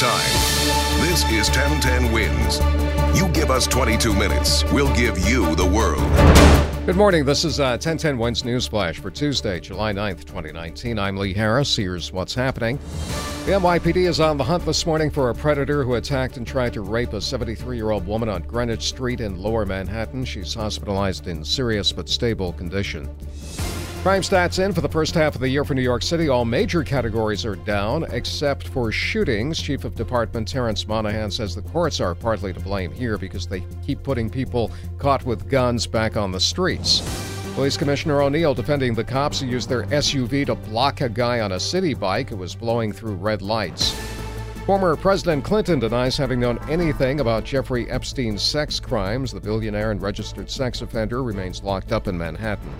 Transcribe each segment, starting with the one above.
Time. This is 1010 Wins. You give us 22 minutes, we'll give you the world. Good morning. This is uh, 1010 Wins News Flash for Tuesday, July 9th, 2019. I'm Lee Harris. Here's what's happening. The NYPD is on the hunt this morning for a predator who attacked and tried to rape a 73 year old woman on Greenwich Street in lower Manhattan. She's hospitalized in serious but stable condition. Crime stats in for the first half of the year for New York City. All major categories are down except for shootings. Chief of Department Terrence Monahan says the courts are partly to blame here because they keep putting people caught with guns back on the streets. Police Commissioner O'Neill defending the cops who used their SUV to block a guy on a city bike who was blowing through red lights. Former President Clinton denies having known anything about Jeffrey Epstein's sex crimes. The billionaire and registered sex offender remains locked up in Manhattan.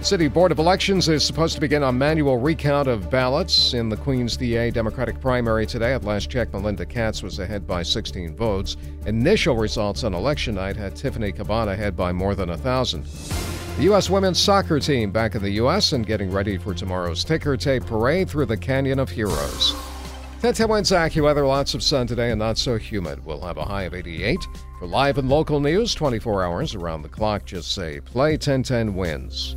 City Board of Elections is supposed to begin a manual recount of ballots in the Queens DA Democratic primary today. At last check, Melinda Katz was ahead by 16 votes. Initial results on election night had Tiffany Cabán ahead by more than 1,000. The U.S. women's soccer team back in the U.S. and getting ready for tomorrow's ticker tape parade through the Canyon of Heroes. 10 Wins AccuWeather, lots of sun today and not so humid. We'll have a high of 88. For live and local news, 24 hours around the clock, just say play 1010 wins.